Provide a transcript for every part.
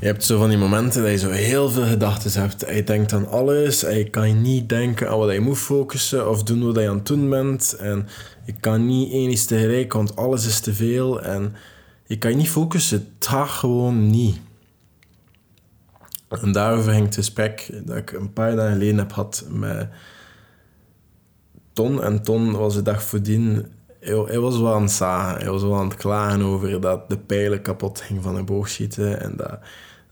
Je hebt zo van die momenten dat je zo heel veel gedachten hebt. Je denkt aan alles je kan niet denken aan wat je moet focussen of doen wat je aan het doen bent. En je kan niet één iets tegelijk, want alles is te veel. En je kan je niet focussen. Het gaat gewoon niet. En daarover ging het gesprek dat ik een paar dagen geleden heb gehad met Ton. En Ton was de dag voordien... Hij, hij was wel aan het zagen. Hij was wel aan het klagen over dat de pijlen kapot ging van een boogschieten. En dat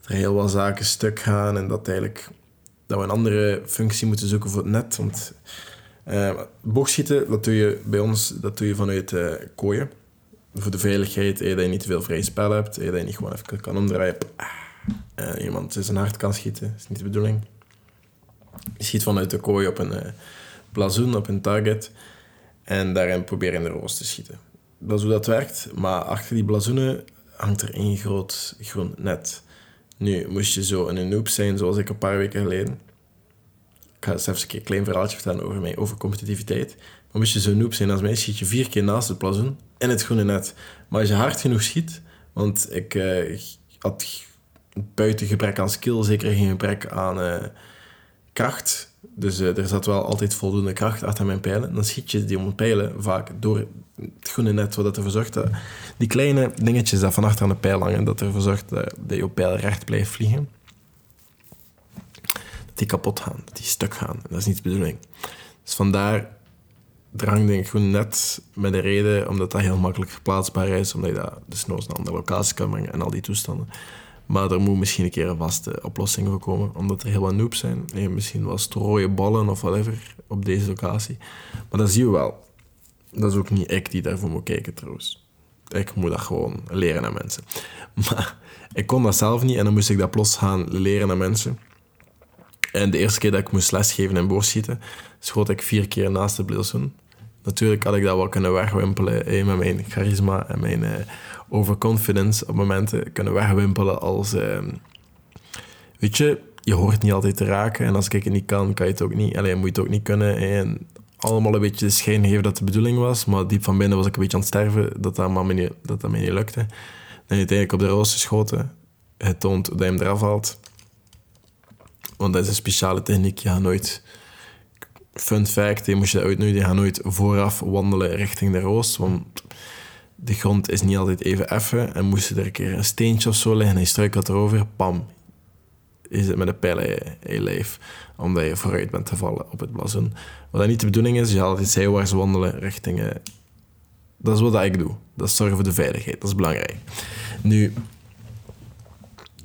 er heel wat zaken stuk gaan. En dat, eigenlijk, dat we een andere functie moeten zoeken voor het net. Want uh, boogschieten, dat doe je bij ons dat doe je vanuit uh, kooien. Voor de veiligheid, dat je niet te veel vrij spel hebt. Dat je niet gewoon even kan omdraaien. Uh, iemand zijn hart kan schieten. Dat is niet de bedoeling. Je schiet vanuit de kooi op een uh, blazoen, op een target. En daarin probeer je in de roos te schieten. Dat is hoe dat werkt. Maar achter die blazoenen hangt er één groot groen net. Nu, moest je zo een noob zijn, zoals ik een paar weken geleden. Ik ga eens even een klein verhaaltje vertellen over mij, over competitiviteit. Maar moest je zo noob zijn als mij, schiet je vier keer naast het blazoen in het groene net. Maar als je hard genoeg schiet, want ik uh, had buiten gebrek aan skill zeker geen gebrek aan uh, kracht. Dus uh, er zat wel altijd voldoende kracht achter mijn pijlen. Dan schiet je die pijlen vaak door het groene net, wat ervoor zorgt dat die kleine dingetjes dat van achter aan de pijl hangen, dat ervoor zorgt dat, dat je pijl recht blijft vliegen, dat die kapot gaan, dat die stuk gaan. Dat is niet de bedoeling. Dus vandaar drang denk ik groen net met de reden omdat dat heel makkelijk verplaatsbaar is, omdat je dat dus naar een andere locatie kan brengen en al die toestanden. Maar er moet misschien een keer een vaste oplossing voor komen, omdat er heel wat noobs zijn. En misschien wel strooien ballen of whatever op deze locatie. Maar dat zie je wel. Dat is ook niet ik die daarvoor moet kijken trouwens. Ik moet dat gewoon leren aan mensen. Maar ik kon dat zelf niet en dan moest ik dat plots gaan leren aan mensen. En de eerste keer dat ik moest lesgeven en boorschieten, schoot ik vier keer naast de blazoen. Natuurlijk had ik dat wel kunnen wegwimpelen eh, met mijn charisma en mijn eh, overconfidence op momenten kunnen wegwimpelen als... Uh, weet je, je hoort niet altijd te raken en als ik het niet kan, kan je het ook niet. Alleen moet je het ook niet kunnen. En allemaal een beetje de schijn geven dat de bedoeling was, maar diep van binnen was ik een beetje aan het sterven dat dat, maar niet, dat, dat mij niet lukte. En uiteindelijk op de roos geschoten. Het toont dat je hem eraf haalt. Want dat is een speciale techniek. Je gaat nooit... Fun fact, je moest je dat uitnodigen. Je gaat nooit vooraf wandelen richting de roos. Want de grond is niet altijd even effen. En moest er een keer een steentje of zo liggen en je struikelt erover, pam, is het met een pijl in je. Omdat je vooruit bent gevallen op het blazoen. Wat dat niet de bedoeling is, je gaat altijd zijwaarts wandelen richting... Eh, dat is wat ik doe. Dat is zorgen voor de veiligheid. Dat is belangrijk. Nu,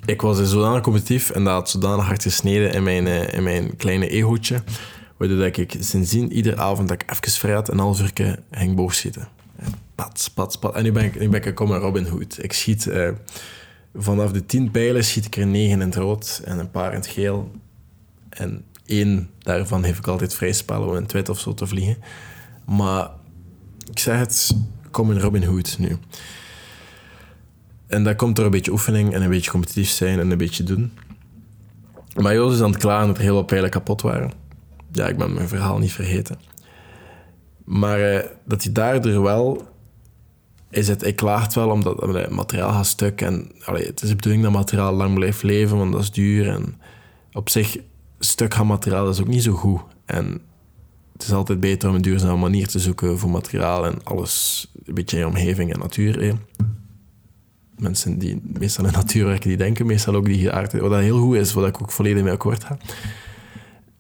ik was dus zodanig competitief en dat had zodanig hard gesneden in mijn, eh, in mijn kleine egootje. Waardoor ik sindsdien iedere avond dat ik even vrij had, een half uur ging boogschieten. Pats, pats, pats. En nu ben ik, nu ben ik een Robin Hood. Ik schiet uh, vanaf de tien pijlen schiet ik er negen in het rood en een paar in het geel. En één daarvan heeft ik altijd vrij spel om in het wit of zo te vliegen. Maar ik zeg het, kom in Robin Hood nu. En dat komt door een beetje oefening en een beetje competitief zijn en een beetje doen. Maar Jos is aan het klagen dat er heel wat pijlen kapot waren. Ja, ik ben mijn verhaal niet vergeten. Maar uh, dat hij daardoor wel is het, ik klaagt wel omdat het materiaal gaat stuk. En het is de bedoeling dat materiaal lang blijft leven, want dat is duur. En op zich, stuk gaan materiaal is ook niet zo goed. En het is altijd beter om een duurzame manier te zoeken voor materiaal en alles een beetje in omgeving en natuur. Mensen die meestal in natuur werken, die denken meestal ook die geaardheid. Wat dat heel goed is, wat ik ook volledig mee akkoord ga.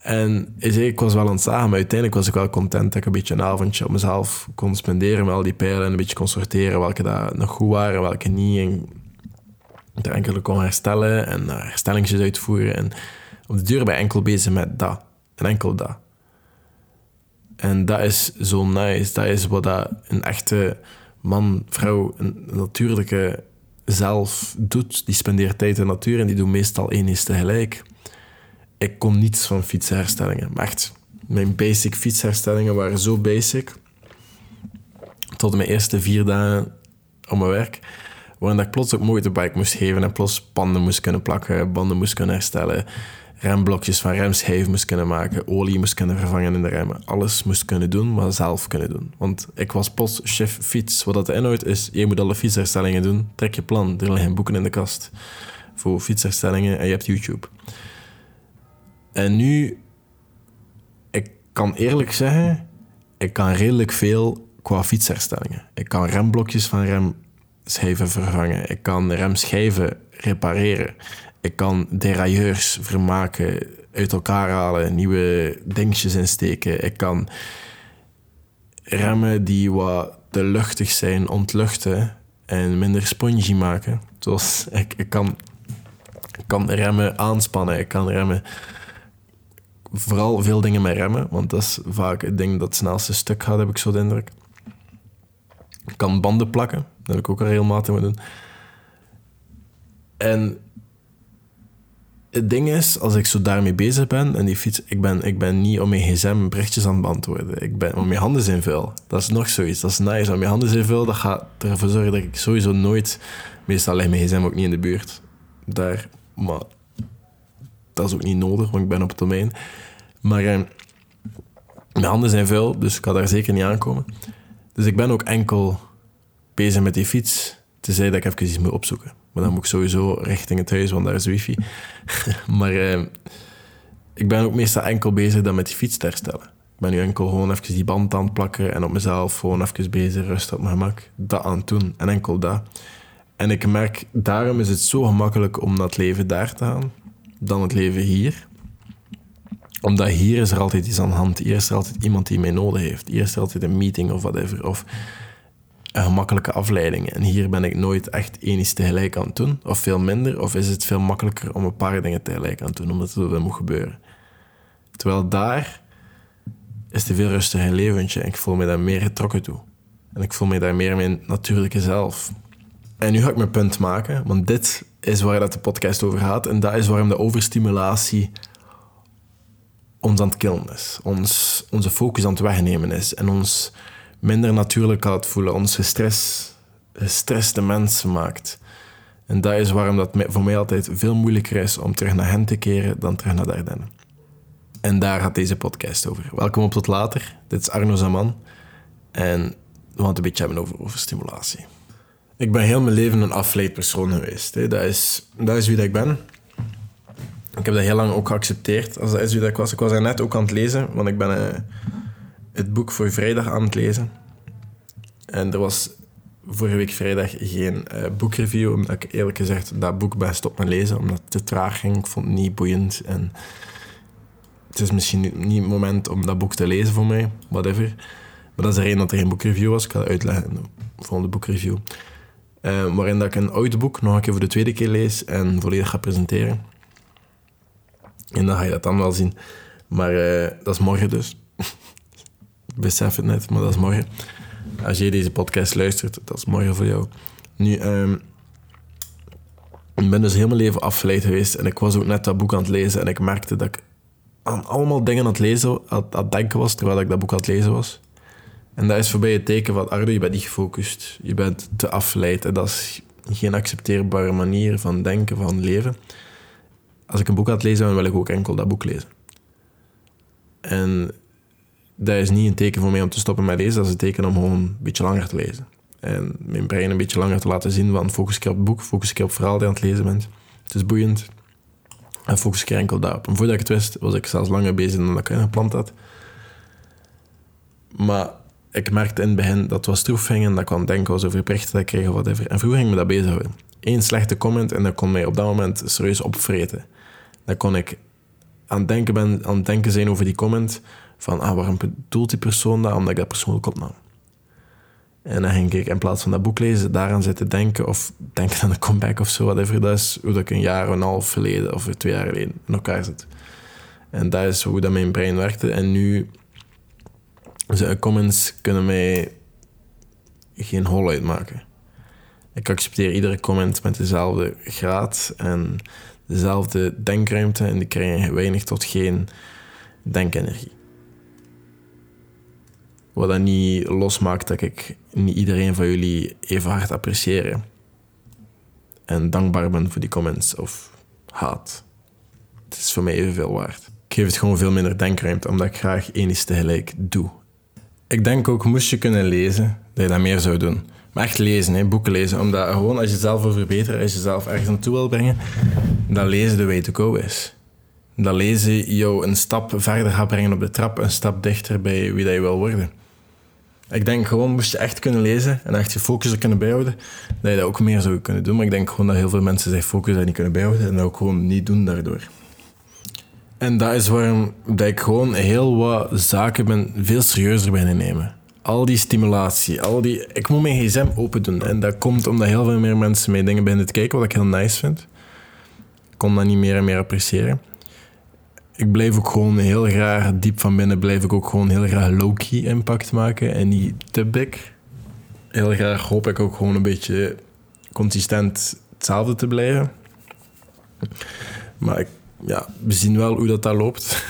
En ik was wel aan het zagen, maar uiteindelijk was ik wel content dat ik een beetje een avondje op mezelf kon spenderen met al die pijlen en een beetje kon sorteren welke dat nog goed waren, welke niet. En er enkele kon herstellen en herstellingjes uitvoeren. En op de deur ben enkel bezig met dat. En enkel dat. En dat is zo nice. Dat is wat dat een echte man, vrouw, een natuurlijke zelf doet. Die spendeert tijd in de natuur en die doet meestal één is tegelijk ik kon niets van fietsherstellingen. Maar echt, mijn basic fietsherstellingen waren zo basic. Tot mijn eerste vier dagen op mijn werk. Waarin ik plots ook bike moest geven en plots panden moest kunnen plakken, banden moest kunnen herstellen, remblokjes van remschijven moest kunnen maken, olie moest kunnen vervangen in de remmen. Alles moest kunnen doen, maar zelf kunnen doen. Want ik was plots chef fiets. Wat dat de inhoud is, je moet alle fietsherstellingen doen. Trek je plan, er liggen boeken in de kast. voor fietsherstellingen en je hebt YouTube. En nu, ik kan eerlijk zeggen, ik kan redelijk veel qua fietsherstellingen. Ik kan remblokjes van remschijven vervangen. Ik kan remschijven repareren. Ik kan derailleurs vermaken, uit elkaar halen, nieuwe dingetjes insteken. Ik kan remmen die wat te luchtig zijn ontluchten en minder spongy maken. Ik, ik kan, ik kan remmen aanspannen, ik kan remmen vooral veel dingen met remmen, want dat is vaak het ding dat het snelste stuk gaat, heb ik zo de indruk. Ik kan banden plakken, dat heb ik ook al regelmatig moeten doen. En het ding is, als ik zo daarmee bezig ben en die fiets, ik ben, ik ben niet om mijn gsm berichtjes aan het beantwoorden. Ik ben om mijn handen zijn veel. Dat is nog zoiets. Dat is nice. Om mijn handen zijn veel, dat gaat ervoor zorgen dat ik sowieso nooit, meestal ligt mijn gsm ook niet in de buurt. Daar, maar dat is ook niet nodig, want ik ben op het domein. Maar eh, mijn handen zijn vuil, dus ik kan daar zeker niet aankomen. Dus ik ben ook enkel bezig met die fiets, tenzij dat ik even iets moet opzoeken. Maar dan moet ik sowieso richting het huis, want daar is wifi. maar eh, ik ben ook meestal enkel bezig dan met die fiets te herstellen. Ik ben nu enkel gewoon even die band aan het plakken en op mezelf gewoon even bezig, rustig op mijn gemak. Dat aan het doen en enkel dat. En ik merk, daarom is het zo gemakkelijk om dat leven daar te gaan dan het leven hier. Omdat hier is er altijd iets aan de hand. Hier is er altijd iemand die mij nodig heeft. Hier is er altijd een meeting of whatever. Of een gemakkelijke afleiding. En hier ben ik nooit echt één iets tegelijk aan het doen. Of veel minder. Of is het veel makkelijker om een paar dingen tegelijk aan te doen. Omdat het wel moet gebeuren. Terwijl daar is het veel rustiger leventje. En ik voel me daar meer getrokken toe. En ik voel me daar meer mijn natuurlijke zelf. En nu ga ik mijn punt maken. Want dit is waar dat de podcast over gaat. En dat is waarom de overstimulatie ons aan het killen is. Ons, onze focus aan het wegnemen is. En ons minder natuurlijk laat voelen. Ons gestrest, gestreste mensen maakt. En dat is waarom dat voor mij altijd veel moeilijker is om terug naar hen te keren dan terug naar Dardenne. En daar gaat deze podcast over. Welkom op tot later. Dit is Arno Zaman. En we gaan het een beetje hebben over overstimulatie. Ik ben heel mijn leven een afleidpersoon geweest. Hè. Dat, is, dat is wie dat ik ben. Ik heb dat heel lang ook geaccepteerd. Als is wie dat ik was. Ik was net ook aan het lezen, want ik ben uh, het boek voor vrijdag aan het lezen. En er was vorige week vrijdag geen uh, boekreview, omdat ik eerlijk gezegd dat boek best op mijn lezen, omdat het te traag ging. Ik vond het niet boeiend en het is misschien niet het moment om dat boek te lezen voor mij, whatever. Maar dat is de reden dat er geen boekreview was. Ik ga uitleggen in de volgende boekreview. Uh, waarin dat ik een oud boek nog een keer voor de tweede keer lees en volledig ga presenteren. En dan ga je dat dan wel zien. Maar uh, dat is morgen dus. ik besef het net, maar dat is morgen. Als je deze podcast luistert, dat is morgen voor jou. Nu, um, ik ben dus heel mijn leven afgeleid geweest. En ik was ook net dat boek aan het lezen. En ik merkte dat ik aan allemaal dingen aan het lezen, aan het denken was, terwijl ik dat boek aan het lezen was. En dat is voorbij het teken van, Ardo, je bent niet gefocust. Je bent te afgeleid. En dat is geen accepteerbare manier van denken, van leven. Als ik een boek aan lezen wil ik ook enkel dat boek lezen. En dat is niet een teken voor mij om te stoppen met lezen. Dat is een teken om gewoon een beetje langer te lezen. En mijn brein een beetje langer te laten zien van focus ik op het boek, focus ik op het verhaal je aan het lezen bent. Het is boeiend. En focus ik enkel daarop. En voordat ik het wist, was ik zelfs langer bezig dan dat ik gepland had. Maar ik merkte in het begin dat was stroef dat ik aan denken was over berichten dat ik kreeg of whatever. En vroeger ging me dat bezighouden. Eén slechte comment en dat kon mij op dat moment serieus opvreten. Dan kon ik aan het denken, aan het denken zijn over die comment van ah, waarom bedoelt die persoon dat? Omdat ik dat persoonlijk opnam. En dan ging ik in plaats van dat boek lezen, daaraan zitten denken of denken aan een comeback of zo, whatever. Dat is hoe dat ik een jaar en een half geleden of twee jaar geleden in elkaar zit. En dat is hoe dat mijn brein werkte. En nu de comments kunnen mij geen hol uitmaken. Ik accepteer iedere comment met dezelfde graad en dezelfde denkruimte en die krijgen weinig tot geen denkenergie. Wat dat niet losmaakt dat ik niet iedereen van jullie even hard apprecieer en dankbaar ben voor die comments of haat. Het is voor mij evenveel waard. Ik geef het gewoon veel minder denkruimte omdat ik graag één iets tegelijk doe ik denk ook, moest je kunnen lezen, dat je dat meer zou doen. Maar echt lezen, hè, boeken lezen. Omdat gewoon als je jezelf wil verbeteren, als je jezelf ergens naartoe wil brengen, dan lezen de way to go is. Dat lezen jou een stap verder gaat brengen op de trap, een stap dichter bij wie dat je wil worden. Ik denk gewoon, moest je echt kunnen lezen en echt je focus er kunnen bijhouden, dat je dat ook meer zou kunnen doen. Maar ik denk gewoon dat heel veel mensen zich focus daar niet kunnen bijhouden en dat ook gewoon niet doen daardoor. En dat is waarom dat ik gewoon heel wat zaken ben veel serieuzer ben nemen. Al die stimulatie, al die... Ik moet mijn gsm open doen. En dat komt omdat heel veel meer mensen mee dingen beginnen te kijken, wat ik heel nice vind. Ik kon dat niet meer en meer appreciëren. Ik blijf ook gewoon heel graag, diep van binnen, blijf ik ook gewoon heel graag low-key impact maken en niet te big. Heel graag hoop ik ook gewoon een beetje consistent hetzelfde te blijven. Maar ik ja, we zien wel hoe dat daar loopt.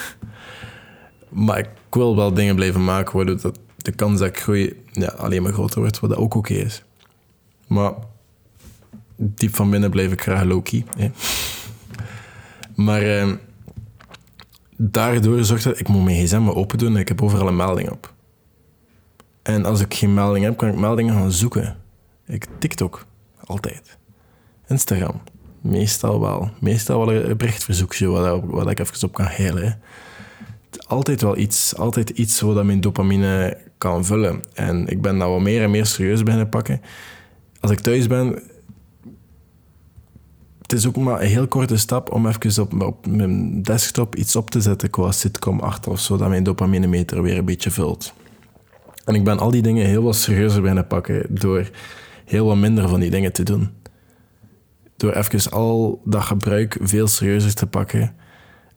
maar ik wil wel dingen blijven maken waardoor dat de kans dat ik groei ja, alleen maar groter wordt, wat dat ook oké is. Maar diep van binnen blijf ik graag low-key. Maar eh, daardoor zorgt dat ik moet mijn gsm open doen en ik heb overal een melding op. En als ik geen melding heb, kan ik meldingen gaan zoeken. Ik TikTok, altijd. Instagram, Meestal wel. Meestal wel een berichtverzoekje waar, ik even op kan heilen. Altijd wel iets. Altijd iets wat mijn dopamine kan vullen. En ik ben dat wel meer en meer serieus beginnen pakken. Als ik thuis ben... Het is ook maar een heel korte stap om even op, op mijn desktop iets op te zetten qua sitcom achter of zo, dat mijn dopamine meter weer een beetje vult. En ik ben al die dingen heel wat serieuzer beginnen pakken door heel wat minder van die dingen te doen door even al dat gebruik veel serieuzer te pakken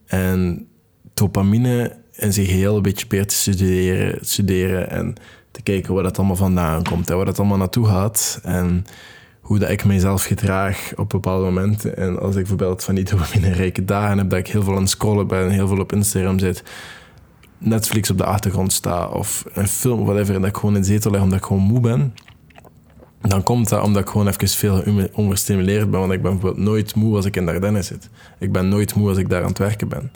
en dopamine in zich heel een beetje meer te studeren, studeren en te kijken waar dat allemaal vandaan komt en waar dat allemaal naartoe gaat en hoe dat ik mezelf gedraag op bepaalde momenten. En als ik bijvoorbeeld van die dopamine-rijke dagen heb, dat ik heel veel aan het scrollen ben, heel veel op Instagram zit, Netflix op de achtergrond sta of een film, whatever, en dat ik gewoon in de zetel lig omdat ik gewoon moe ben, dan komt dat omdat ik gewoon even veel overstimuleerd ben. Want ik ben bijvoorbeeld nooit moe als ik in Dardenne zit. Ik ben nooit moe als ik daar aan het werken ben.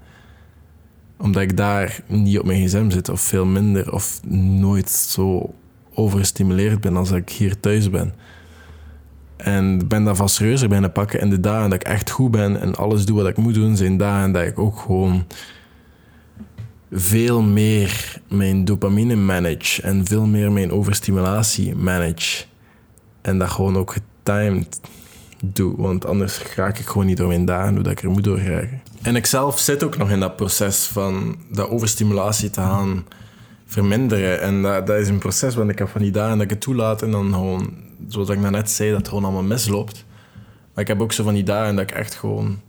Omdat ik daar niet op mijn gsm zit, of veel minder, of nooit zo overgestimuleerd ben als ik hier thuis ben. En ben daar vast serieuzer bij pakken. En de dagen dat ik echt goed ben en alles doe wat ik moet doen, zijn dagen dat ik ook gewoon veel meer mijn dopamine manage en veel meer mijn overstimulatie manage. En dat gewoon ook getimed doe. Want anders raak ik gewoon niet door mijn dagen hoe ik er moet doorraken. En ik zelf zit ook nog in dat proces van dat overstimulatie te gaan verminderen. En dat, dat is een proces, want ik heb van die dagen dat ik het toelaat en dan gewoon, zoals ik net zei, dat het gewoon allemaal misloopt. Maar ik heb ook zo van die dagen dat ik echt gewoon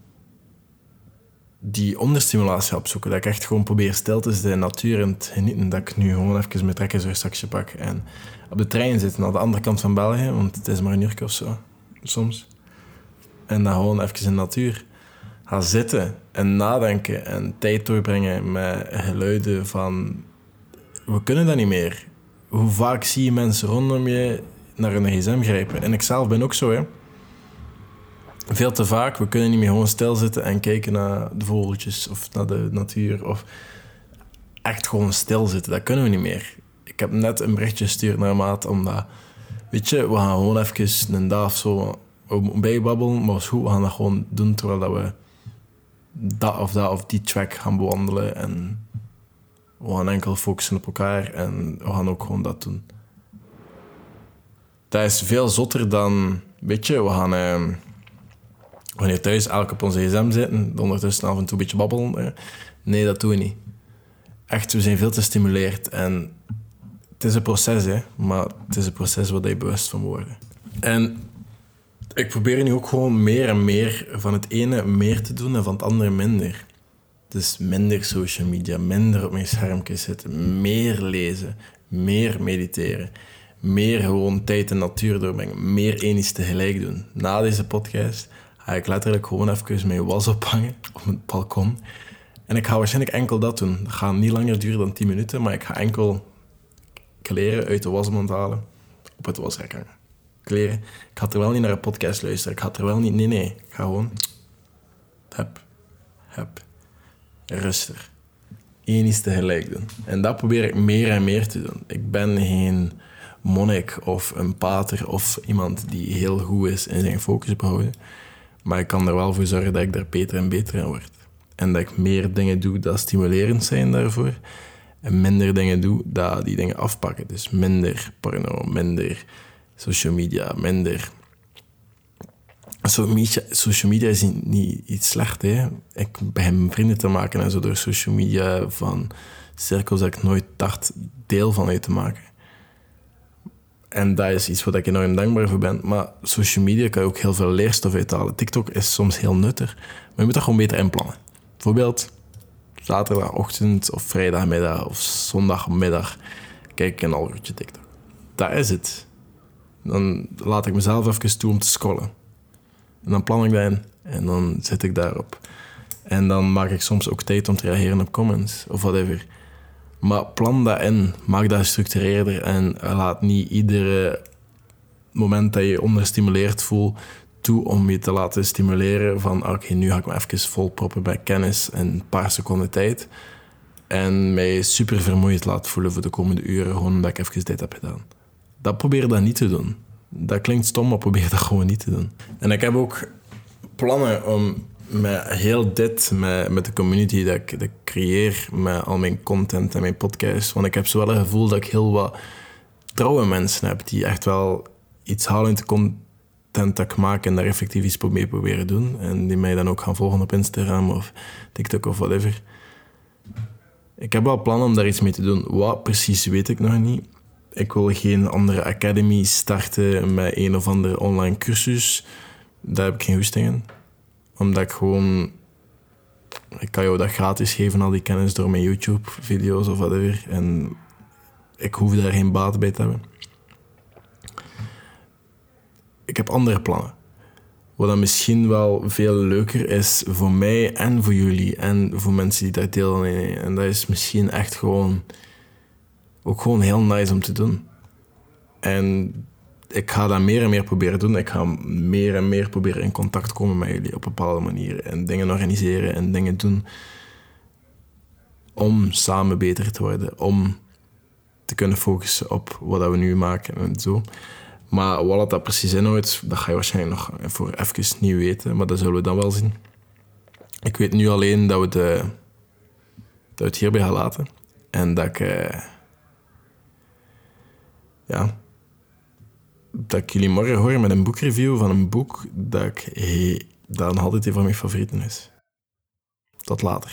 die onderstimulatie opzoeken. Dat ik echt gewoon probeer stil te de natuur en te genieten. Dat ik nu gewoon even mijn trekkersrugzakje pak en op de trein zitten naar de andere kant van België, want het is maar een uur of zo, soms. En dan gewoon even in de natuur gaan zitten en nadenken en tijd doorbrengen met geluiden van... We kunnen dat niet meer. Hoe vaak zie je mensen rondom je naar een gsm grijpen? En ik zelf ben ook zo, hè. Veel te vaak. We kunnen niet meer gewoon stilzitten en kijken naar de vogeltjes of naar de natuur. Of echt gewoon stilzitten. Dat kunnen we niet meer ik heb net een berichtje gestuurd naar maat, omdat, weet je, we gaan gewoon even een dag of zo bijbabbelen, maar is goed, we gaan dat gewoon doen terwijl dat we dat of dat of die track gaan bewandelen en we gaan enkel focussen op elkaar en we gaan ook gewoon dat doen. Dat is veel zotter dan, weet je, we gaan... Uh, wanneer thuis elk op onze gsm zitten, ondertussen af en toe een beetje babbelen. Nee, dat doen we niet. Echt, we zijn veel te stimuleerd. En het is een proces, hè, maar het is een proces waar je bewust van worden. En ik probeer nu ook gewoon meer en meer van het ene meer te doen en van het andere minder. Dus minder social media, minder op mijn schermpje zitten, meer lezen, meer mediteren, meer gewoon tijd en natuur doorbrengen, meer enigs tegelijk doen. Na deze podcast ga ik letterlijk gewoon even mijn was ophangen op het balkon. En ik ga waarschijnlijk enkel dat doen. Dat gaat niet langer duren dan 10 minuten, maar ik ga enkel kleren uit de wasmand halen, op het wasrek hangen. Kleren. Ik had er wel niet naar een podcast luisteren. Ik had er wel niet... Nee, nee. Ik ga gewoon... Heb. Heb. Rustig. Eén is tegelijk doen. En dat probeer ik meer en meer te doen. Ik ben geen monnik of een pater of iemand die heel goed is in zijn focus behouden. Maar ik kan er wel voor zorgen dat ik daar beter en beter in word. En dat ik meer dingen doe dat stimulerend zijn daarvoor. En minder dingen doe dat die dingen afpakken. Dus minder porno, minder social media, minder... Social media is niet iets slecht. Hè? Ik begin vrienden te maken en zo door social media van cirkels dat ik nooit dacht deel van uit te maken. En dat is iets waar ik enorm dankbaar voor ben. Maar social media kan je ook heel veel leerstof uithalen. TikTok is soms heel nuttig, maar je moet dat gewoon beter inplannen. Bijvoorbeeld zaterdagochtend of vrijdagmiddag of zondagmiddag kijk ik een uurtje TikTok. Dat is het. Dan laat ik mezelf even toe om te scrollen. En dan plan ik dat in en dan zit ik daarop. En dan maak ik soms ook tijd om te reageren op comments of whatever. Maar plan dat in, maak dat gestructureerder en laat niet iedere moment dat je onderstimuleerd voelt toe om je te laten stimuleren van oké, nu ga ik me even volproppen bij kennis in een paar seconden tijd. En mij super vermoeid laten voelen voor de komende uren, gewoon omdat ik even dit heb gedaan. Dat probeer dat niet te doen. Dat klinkt stom, maar probeer dat gewoon niet te doen. En ik heb ook plannen om met heel dit, met, met de community dat ik, dat creëer, met al mijn content en mijn podcast. Want ik heb zo wel gevoel dat ik heel wat trouwe mensen heb die echt wel iets halen uit de content dat ik maak en daar effectief iets mee proberen doen. En die mij dan ook gaan volgen op Instagram of TikTok of whatever. Ik heb wel plannen om daar iets mee te doen. Wat precies weet ik nog niet. Ik wil geen andere academy starten met een of andere online cursus. Daar heb ik geen goesting in omdat ik gewoon... Ik kan jou dat gratis geven, al die kennis, door mijn YouTube-video's of whatever. En ik hoef daar geen baat bij te hebben. Ik heb andere plannen. Wat dan misschien wel veel leuker is voor mij en voor jullie en voor mensen die daar deel aan nemen. En dat is misschien echt gewoon ook gewoon heel nice om te doen. En ik ga dat meer en meer proberen doen. Ik ga meer en meer proberen in contact komen met jullie op bepaalde manieren. En dingen organiseren en dingen doen. Om samen beter te worden. Om te kunnen focussen op wat we nu maken en zo. Maar wat dat precies inhoudt, dat ga je waarschijnlijk nog voor even niet weten. Maar dat zullen we dan wel zien. Ik weet nu alleen dat we, de, dat het hierbij gaan laten. En dat ik... Eh, ja, dat ik jullie morgen hoor met een boekreview van een boek dat, ik, hey, dat nog altijd een van mijn favorieten is. Tot later.